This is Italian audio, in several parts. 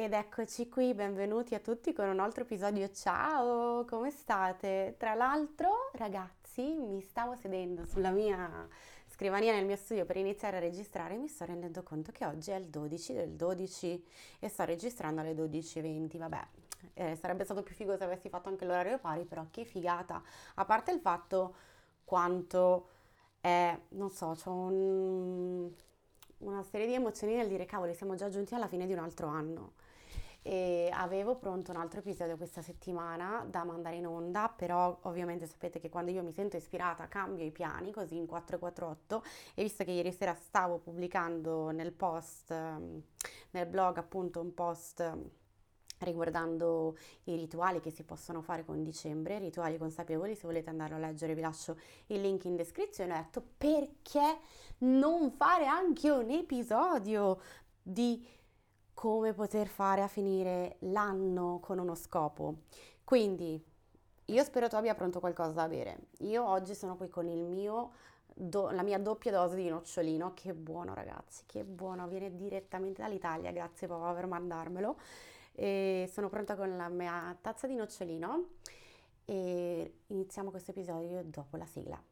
Ed eccoci qui, benvenuti a tutti con un altro episodio. Ciao, come state? Tra l'altro, ragazzi, mi stavo sedendo sulla mia scrivania nel mio studio per iniziare a registrare e mi sto rendendo conto che oggi è il 12 del 12 e sto registrando alle 12.20. Vabbè, eh, sarebbe stato più figo se avessi fatto anche l'orario pari, però che figata. A parte il fatto quanto è, non so, c'ho un, una serie di emozioni nel dire cavoli, siamo già giunti alla fine di un altro anno e avevo pronto un altro episodio questa settimana da mandare in onda, però ovviamente sapete che quando io mi sento ispirata cambio i piani così in 448 e visto che ieri sera stavo pubblicando nel post, ehm, nel blog appunto un post riguardando i rituali che si possono fare con dicembre, rituali consapevoli, se volete andarlo a leggere vi lascio il link in descrizione, ho detto perché non fare anche un episodio di come poter fare a finire l'anno con uno scopo. Quindi io spero tu abbia pronto qualcosa da bere. Io oggi sono qui con il mio do, la mia doppia dose di nocciolino, che buono ragazzi, che buono, viene direttamente dall'Italia, grazie papà per mandarmelo. E sono pronta con la mia tazza di nocciolino e iniziamo questo episodio dopo la sigla.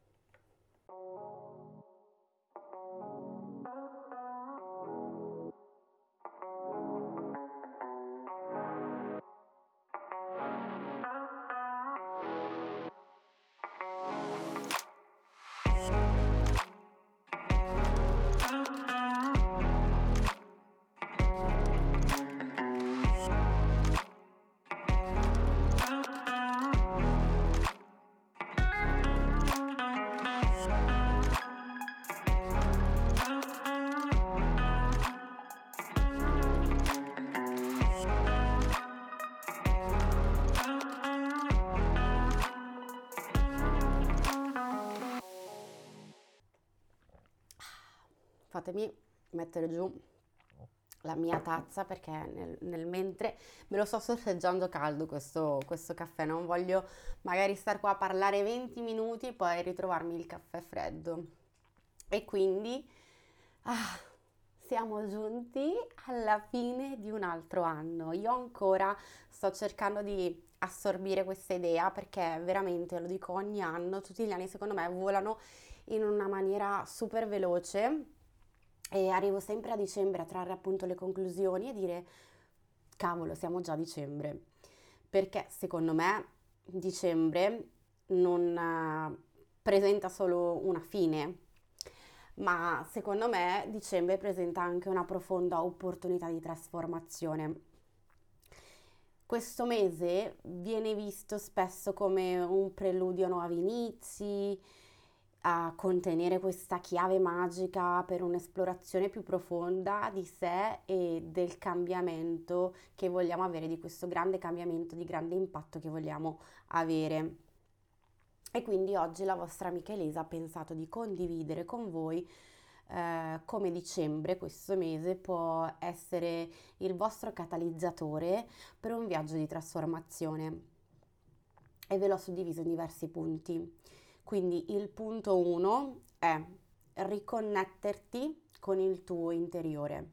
Fatemi mettere giù la mia tazza perché nel, nel mentre me lo sto sorseggiando caldo questo, questo, caffè, non voglio magari star qua a parlare 20 minuti e poi ritrovarmi il caffè freddo. E quindi ah, siamo giunti alla fine di un altro anno. Io ancora sto cercando di assorbire questa idea perché veramente, lo dico ogni anno, tutti gli anni secondo me volano in una maniera super veloce e arrivo sempre a dicembre a trarre appunto le conclusioni e dire cavolo, siamo già a dicembre. Perché secondo me dicembre non uh, presenta solo una fine, ma secondo me dicembre presenta anche una profonda opportunità di trasformazione. Questo mese viene visto spesso come un preludio a nuovi inizi, a contenere questa chiave magica per un'esplorazione più profonda di sé e del cambiamento che vogliamo avere, di questo grande cambiamento, di grande impatto che vogliamo avere. E quindi oggi la vostra amica Elisa ha pensato di condividere con voi eh, come dicembre, questo mese, può essere il vostro catalizzatore per un viaggio di trasformazione. E ve l'ho suddiviso in diversi punti. Quindi il punto 1 è riconnetterti con il tuo interiore.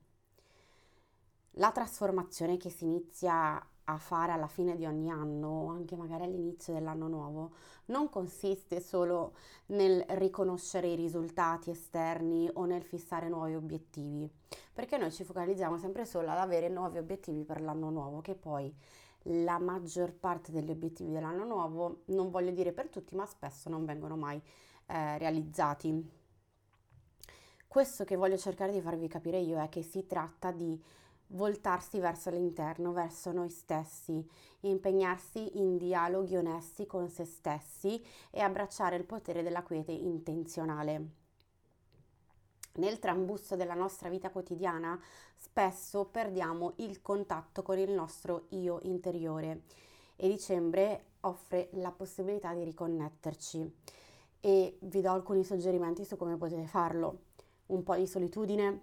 La trasformazione che si inizia a fare alla fine di ogni anno anche magari all'inizio dell'anno nuovo non consiste solo nel riconoscere i risultati esterni o nel fissare nuovi obiettivi, perché noi ci focalizziamo sempre solo ad avere nuovi obiettivi per l'anno nuovo, che poi la maggior parte degli obiettivi dell'anno nuovo, non voglio dire per tutti, ma spesso non vengono mai eh, realizzati. Questo che voglio cercare di farvi capire io è che si tratta di voltarsi verso l'interno, verso noi stessi, impegnarsi in dialoghi onesti con se stessi e abbracciare il potere della quiete intenzionale nel trambusto della nostra vita quotidiana spesso perdiamo il contatto con il nostro io interiore e dicembre offre la possibilità di riconnetterci e vi do alcuni suggerimenti su come potete farlo. Un po' di solitudine,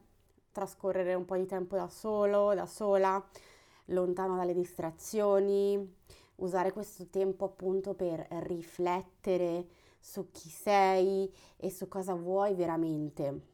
trascorrere un po' di tempo da solo, da sola, lontano dalle distrazioni, usare questo tempo appunto per riflettere su chi sei e su cosa vuoi veramente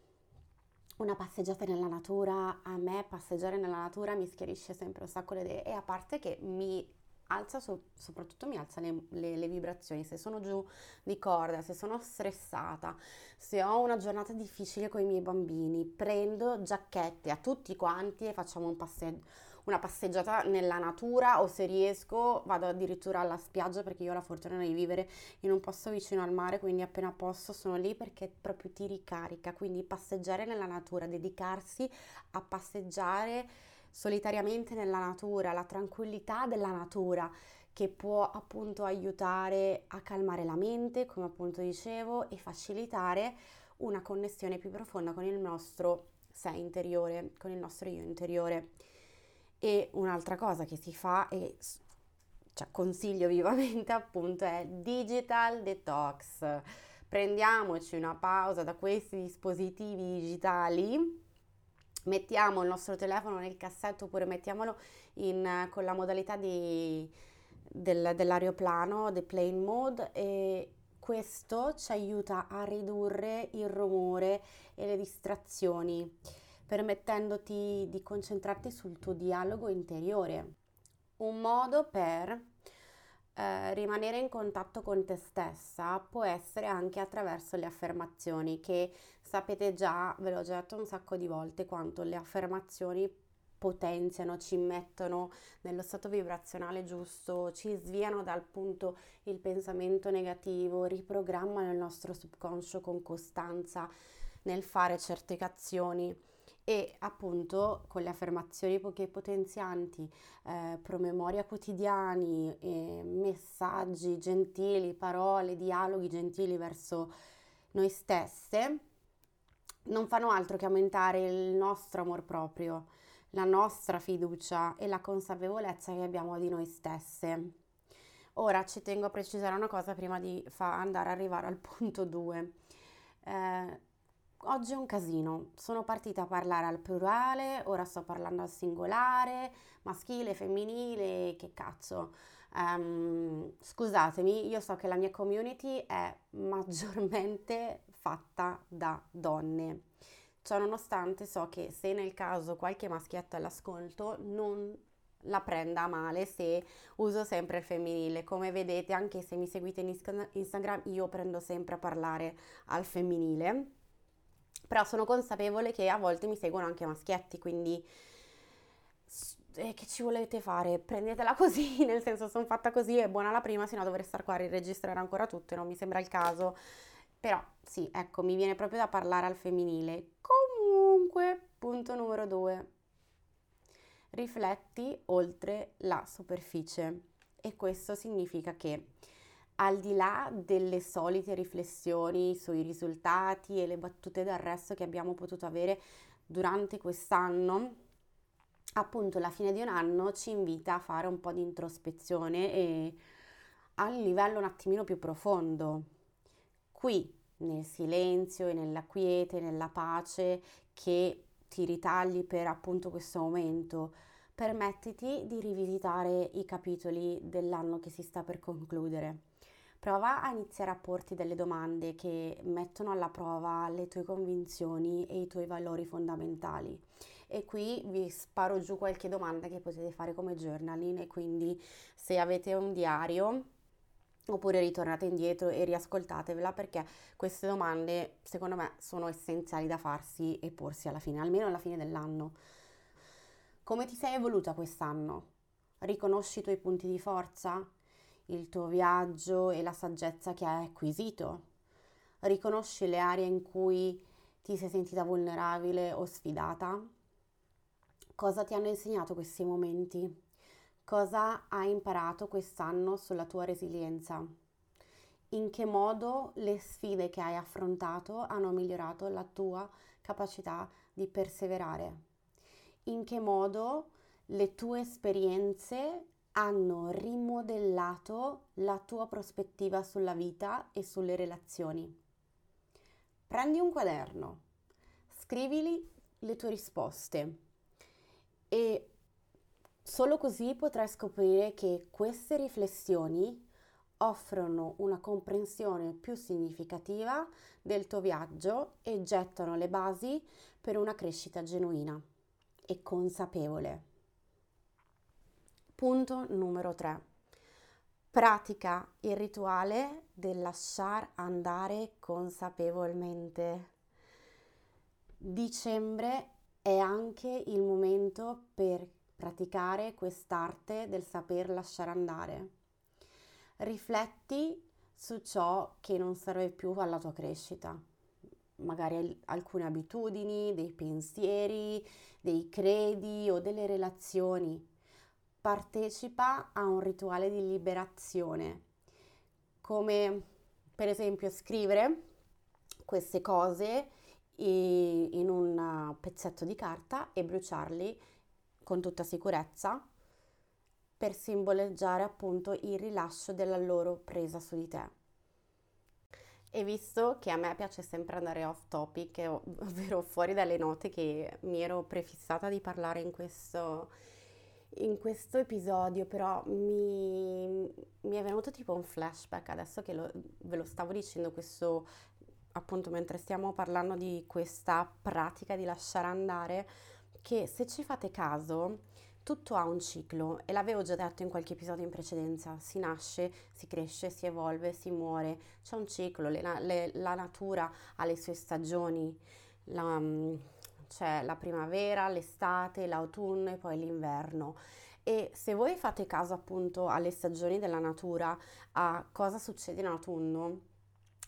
una passeggiata nella natura, a me passeggiare nella natura mi schiarisce sempre un sacco le idee e a parte che mi alza so, soprattutto mi alza le, le, le, vibrazioni, se sono giù di corda, se sono stressata, se ho una giornata difficile con i miei bambini, prendo giacchette a tutti quanti e facciamo un passeggio, una passeggiata nella natura o se riesco vado addirittura alla spiaggia perché io ho la fortuna di vivere in un posto vicino al mare, quindi appena posso sono lì perché proprio ti ricarica, quindi passeggiare nella natura, dedicarsi a passeggiare solitariamente nella natura, la tranquillità della natura che può appunto aiutare a calmare la mente, come appunto dicevo, e facilitare una connessione più profonda con il nostro sé interiore, con il nostro io interiore. E un'altra cosa che si fa e cioè, consiglio vivamente appunto è digital detox. Prendiamoci una pausa da questi dispositivi digitali mettiamo il nostro telefono nel cassetto oppure mettiamolo in, con la modalità di, del, dell'aeroplano, the plane mode e questo ci aiuta a ridurre il rumore e le distrazioni, permettendoti di concentrarti sul tuo dialogo interiore. Un modo per eh, rimanere in contatto con te stessa può essere anche attraverso le affermazioni che sapete già, ve l'ho già detto un sacco di volte, quanto le affermazioni potenziano, ci mettono nello stato vibrazionale giusto, ci sviano dal punto il pensamento negativo, riprogrammano il nostro subconscio con costanza nel fare certe azioni e appunto con le affermazioni poche potenzianti, eh, promemoria quotidiani, eh, messaggi gentili, parole, dialoghi gentili verso noi stesse, non fanno altro che aumentare il nostro amor proprio, la nostra fiducia e la consapevolezza che abbiamo di noi stesse. Ora ci tengo a precisare una cosa prima di fa- andare a arrivare al punto 2. Eh, oggi è un casino, sono partita a parlare al plurale, ora sto parlando al singolare, maschile, femminile, che cazzo. Um, scusatemi, io so che la mia community è maggiormente fatta da donne. Ciò nonostante so che se nel caso qualche maschietto all'ascolto non la prenda a male se uso sempre il femminile. Come vedete, anche se mi seguite in Instagram, io prendo sempre a parlare al femminile però sono consapevole che a volte mi seguono anche maschietti, quindi eh, che ci volete fare? Prendetela così, nel senso sono fatta così, è buona la prima, se no dovrei stare qua a riregistrare ancora tutto e non mi sembra il caso. Però sì, ecco, mi viene proprio da parlare al femminile. Comunque, punto numero due. Rifletti oltre la superficie. E questo significa che al di là delle solite riflessioni sui risultati e le battute d'arresto che abbiamo potuto avere durante quest'anno, appunto la fine di un anno ci invita a fare un po' di introspezione e a un livello un attimino più profondo. Qui, nel silenzio e nella quiete, nella pace che ti ritagli per appunto questo momento, permettiti di rivisitare i capitoli dell'anno che si sta per concludere Prova a iniziare a porti delle domande che mettono alla prova le tue convinzioni e i tuoi valori fondamentali. E qui vi sparo giù qualche domanda che potete fare come journaling e quindi se avete un diario oppure ritornate indietro e riascoltatevela perché queste domande secondo me sono essenziali da farsi e porsi alla fine, almeno alla fine dell'anno. Come ti sei evoluta quest'anno? Riconosci i tuoi punti di forza? il tuo viaggio e la saggezza che hai acquisito. Riconosci le aree in cui ti sei sentita vulnerabile o sfidata. Cosa ti hanno insegnato questi momenti? Cosa hai imparato quest'anno sulla tua resilienza? In che modo le sfide che hai affrontato hanno migliorato la tua capacità di perseverare? In che modo le tue esperienze hanno rimodellato la tua prospettiva sulla vita e sulle relazioni. Prendi un quaderno, scrivili le tue risposte e solo così potrai scoprire che queste riflessioni offrono una comprensione più significativa del tuo viaggio e gettano le basi per una crescita genuina e consapevole. Punto numero 3. Pratica il rituale del lasciar andare consapevolmente. Dicembre è anche il momento per praticare quest'arte del saper lasciare andare. Rifletti su ciò che non serve più alla tua crescita, magari alcune abitudini, dei pensieri, dei credi o delle relazioni. Partecipa a un rituale di liberazione, come per esempio scrivere queste cose in un pezzetto di carta e bruciarli con tutta sicurezza per simboleggiare appunto il rilascio della loro presa su di te. E visto che a me piace sempre andare off topic, ovvero fuori dalle note che mi ero prefissata di parlare in questo, in questo episodio, però mi, mi, è venuto tipo un flashback adesso che lo, ve lo stavo dicendo questo appunto mentre stiamo parlando di questa pratica di lasciare andare, che se ci fate caso tutto ha un ciclo e l'avevo già detto in qualche episodio in precedenza, si nasce, si cresce, si evolve, si muore, c'è un ciclo, le, le, la natura ha le sue stagioni, la, c'è la primavera, l'estate, l'autunno e poi l'inverno. E se voi fate caso appunto alle stagioni della natura, a cosa succede in autunno,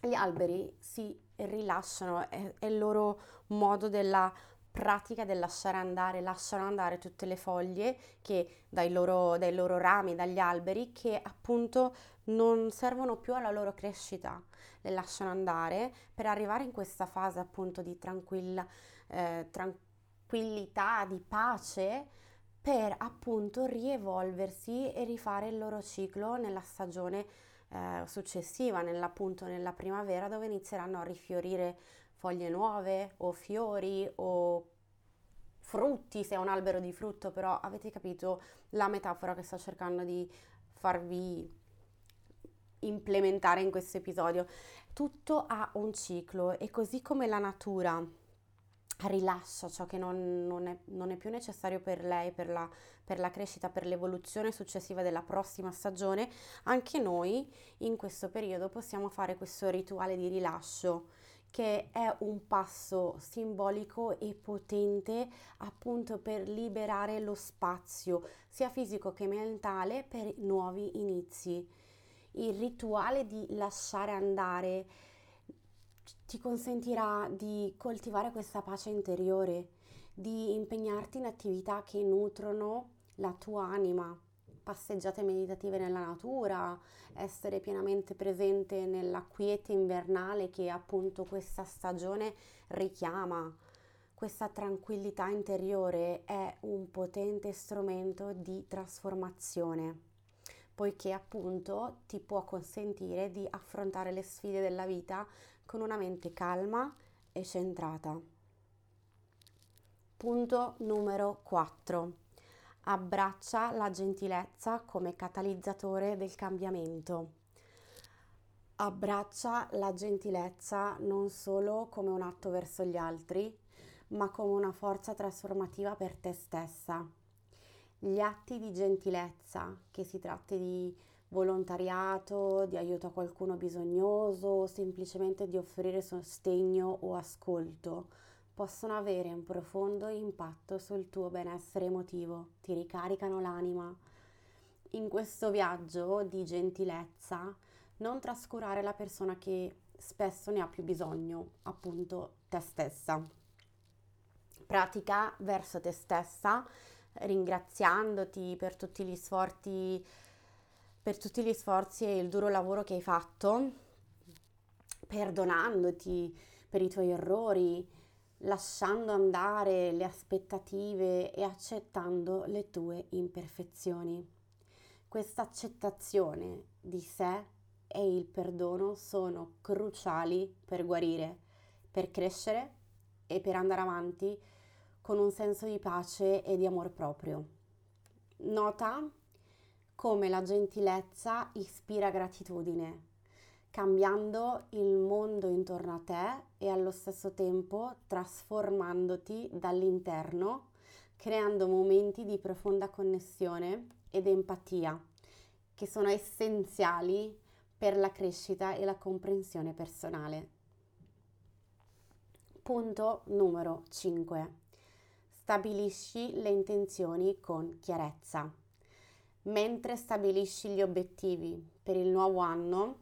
gli alberi si rilasciano, è, è il loro modo della pratica del lasciare andare, lasciano andare tutte le foglie che dai loro, dai loro rami, dagli alberi, che appunto non servono più alla loro crescita, le lasciano andare per arrivare in questa fase appunto di tranquilla, eh, tranquillità, di pace, per appunto rievolversi e rifare il loro ciclo nella stagione eh, successiva, nell'appunto nella primavera, dove inizieranno a rifiorire foglie nuove o fiori o frutti, se è un albero di frutto, però avete capito la metafora che sto cercando di farvi implementare in questo episodio. Tutto ha un ciclo e così come la natura rilascia ciò che non, non, è, non è, più necessario per lei, per la, per la crescita, per l'evoluzione successiva della prossima stagione, anche noi in questo periodo possiamo fare questo rituale di rilascio che è un passo simbolico e potente appunto per liberare lo spazio sia fisico che mentale per nuovi inizi. Il rituale di lasciare andare ti consentirà di coltivare questa pace interiore, di impegnarti in attività che nutrono la tua anima, passeggiate meditative nella natura, essere pienamente presente nella quiete invernale che appunto questa stagione richiama. Questa tranquillità interiore è un potente strumento di trasformazione, poiché appunto ti può consentire di affrontare le sfide della vita con una mente calma e centrata. Punto numero 4 abbraccia la gentilezza come catalizzatore del cambiamento. Abbraccia la gentilezza non solo come un atto verso gli altri, ma come una forza trasformativa per te stessa. Gli atti di gentilezza, che si tratti di volontariato, di aiuto a qualcuno bisognoso o semplicemente di offrire sostegno o ascolto, possono avere un profondo impatto sul tuo benessere emotivo, ti ricaricano l'anima. In questo viaggio di gentilezza non trascurare la persona che spesso ne ha più bisogno, appunto te stessa. Pratica verso te stessa, ringraziandoti per tutti gli sforzi, per tutti gli sforzi e il duro lavoro che hai fatto, perdonandoti per i tuoi errori, lasciando andare le aspettative e accettando le tue imperfezioni. Questa accettazione di sé e il perdono sono cruciali per guarire, per crescere e per andare avanti con un senso di pace e di amor proprio. Nota come la gentilezza ispira gratitudine, cambiando il mondo intorno a te e allo stesso tempo trasformandoti dall'interno, creando momenti di profonda connessione ed empatia che sono essenziali per la crescita e la comprensione personale. Punto numero 5. Stabilisci le intenzioni con chiarezza mentre stabilisci gli obiettivi per il nuovo anno,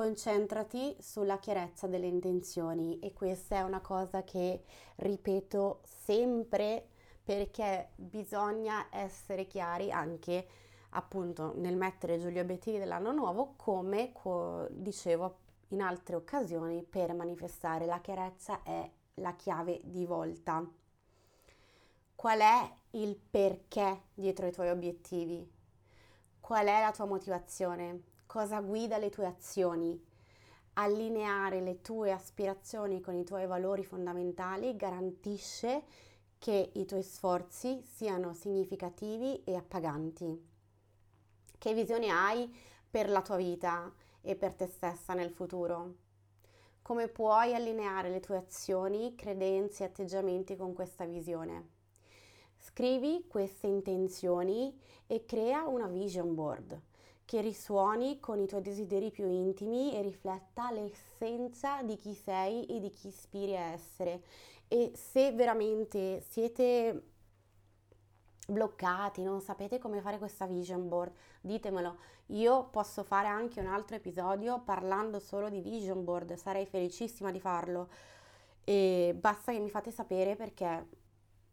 concentrati sulla chiarezza delle intenzioni e questa è una cosa che ripeto sempre perché bisogna essere chiari anche appunto nel mettere giù gli obiettivi dell'anno nuovo come co- dicevo in altre occasioni per manifestare la chiarezza è la chiave di volta. Qual è il perché dietro i tuoi obiettivi, qual è la tua motivazione, cosa guida le tue azioni. Allineare le tue aspirazioni con i tuoi valori fondamentali garantisce che i tuoi sforzi siano significativi e appaganti. Che visione hai per la tua vita e per te stessa nel futuro? Come puoi allineare le tue azioni, credenze e atteggiamenti con questa visione? Scrivi queste intenzioni e crea una vision board che risuoni con i tuoi desideri più intimi e rifletta l'essenza di chi sei e di chi ispiri a essere. E se veramente siete bloccati, non sapete come fare questa vision board, ditemelo. Io posso fare anche un altro episodio parlando solo di vision board, sarei felicissima di farlo. E basta che mi fate sapere perché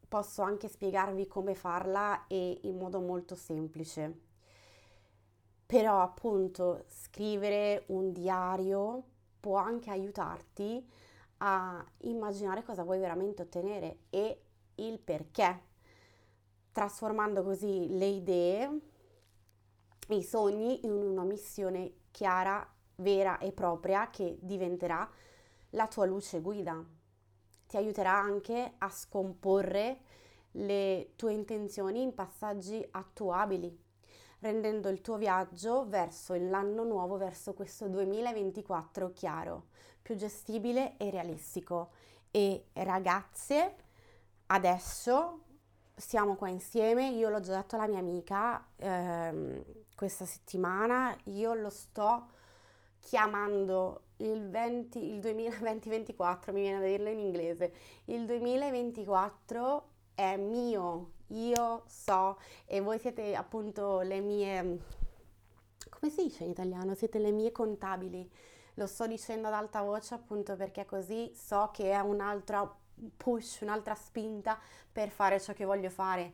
posso anche spiegarvi come farla e in modo molto semplice. Però appunto scrivere un diario può anche aiutarti a immaginare cosa vuoi veramente ottenere e il perché, trasformando così le idee, i sogni in una missione chiara, vera e propria che diventerà la tua luce guida. Ti aiuterà anche a scomporre le tue intenzioni in passaggi attuabili, rendendo il tuo viaggio verso l'anno nuovo, verso questo 2024 chiaro, più gestibile e realistico. E ragazze, adesso siamo qua insieme, io l'ho già detto alla mia amica ehm, questa settimana, io lo sto chiamando il, 20, il 2024, mi viene da dirlo in inglese, il 2024 è mio, io so e voi siete appunto le mie, come si dice in italiano? Siete le mie contabili. Lo sto dicendo ad alta voce appunto perché così so che è un'altra push, un'altra spinta per fare ciò che voglio fare.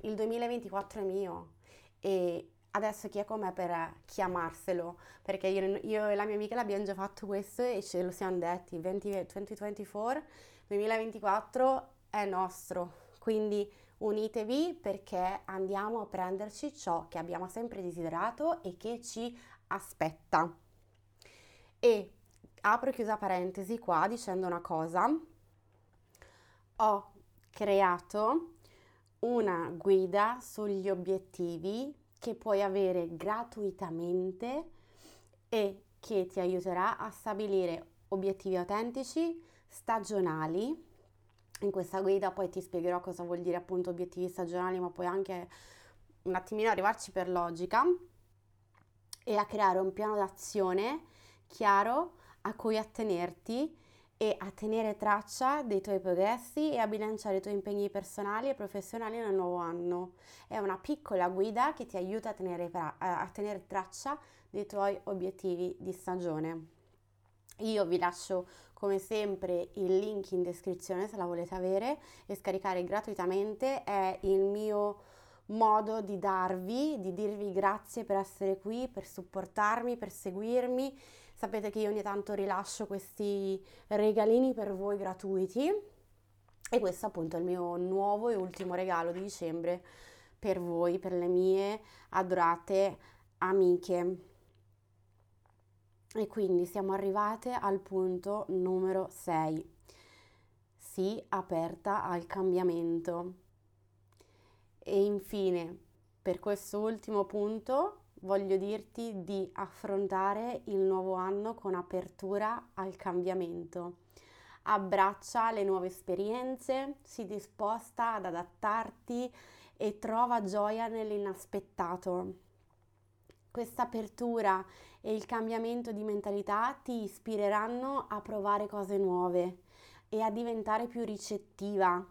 Il 2024 è mio e adesso chi è con me per chiamarselo? Perché io, io, e la mia amica l'abbiamo già fatto questo e ce lo siamo detti, 20, 2024, 2024 è nostro, quindi unitevi perché andiamo a prenderci ciò che abbiamo sempre desiderato e che ci aspetta. E apro e chiusa parentesi qua dicendo una cosa, ho creato una guida sugli obiettivi che puoi avere gratuitamente e che ti aiuterà a stabilire obiettivi autentici, stagionali. In questa guida poi ti spiegherò cosa vuol dire appunto obiettivi stagionali, ma poi anche un attimino arrivarci per logica e a creare un piano d'azione chiaro a cui attenerti e a tenere traccia dei tuoi progressi e a bilanciare i tuoi impegni personali e professionali nel nuovo anno. È una piccola guida che ti aiuta a tenere, a tenere traccia dei tuoi obiettivi di stagione. Io vi lascio come sempre il link in descrizione se la volete avere e scaricare gratuitamente. È il mio modo di darvi, di dirvi grazie per essere qui, per supportarmi, per seguirmi Sapete che io ogni tanto rilascio questi regalini per voi gratuiti e questo appunto è il mio nuovo e ultimo regalo di dicembre per voi, per le mie adorate amiche. E quindi siamo arrivate al punto numero 6. Sii aperta al cambiamento. E infine, Per questo ultimo punto voglio dirti di affrontare il nuovo anno con apertura al cambiamento. Abbraccia le nuove esperienze, si disposta ad adattarti e trova gioia nell'inaspettato. Questa apertura e il cambiamento di mentalità ti ispireranno a provare cose nuove e a diventare più ricettiva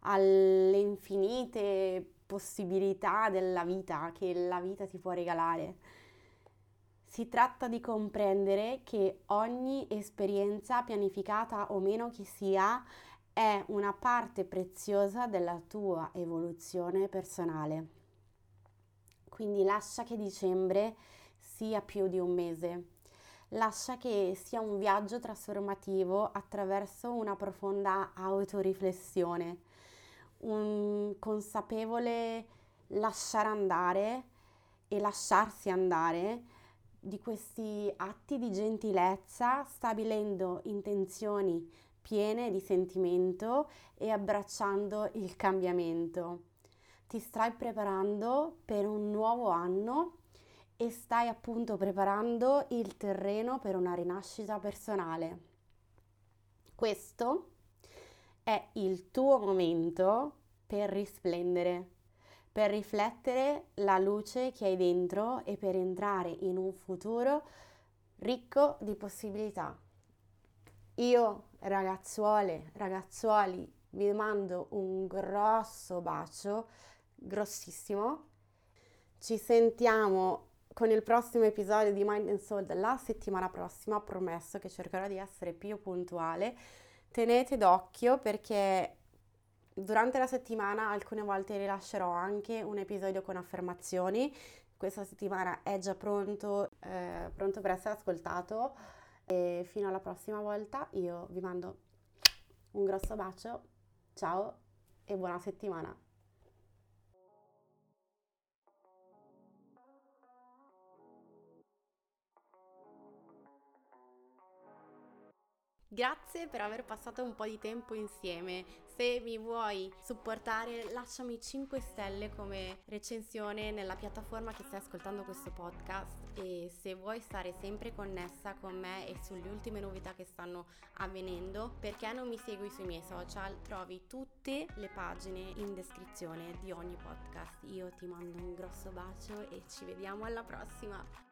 alle infinite possibilità della vita che la vita ti può regalare. Si tratta di comprendere che ogni esperienza, pianificata o meno che sia, è una parte preziosa della tua evoluzione personale. Quindi lascia che dicembre sia più di un mese. Lascia che sia un viaggio trasformativo attraverso una profonda autoriflessione un consapevole lasciare andare e lasciarsi andare di questi atti di gentilezza, stabilendo intenzioni piene di sentimento e abbracciando il cambiamento. Ti stai preparando per un nuovo anno e stai appunto preparando il terreno per una rinascita personale. Questo è il tuo momento per risplendere, per riflettere la luce che hai dentro e per entrare in un futuro ricco di possibilità. Io, ragazzuole, ragazzuoli, vi mando un grosso bacio, grossissimo. Ci sentiamo con il prossimo episodio di Mind and Soul della settimana prossima, promesso che cercherò di essere più puntuale tenete d'occhio perché durante la settimana alcune volte rilascerò anche un episodio con affermazioni. Questa settimana è già pronto, eh, pronto per essere ascoltato. E fino alla prossima volta io vi mando un grosso bacio, ciao e buona settimana. Grazie per aver passato un po' di tempo insieme. Se mi vuoi supportare, lasciami 5 stelle come recensione nella piattaforma che stai ascoltando questo podcast e se vuoi stare sempre connessa con me e sulle ultime novità che stanno avvenendo, perché non mi segui sui miei social, trovi tutte le pagine in descrizione di ogni podcast. Io ti mando un grosso bacio e ci vediamo alla prossima.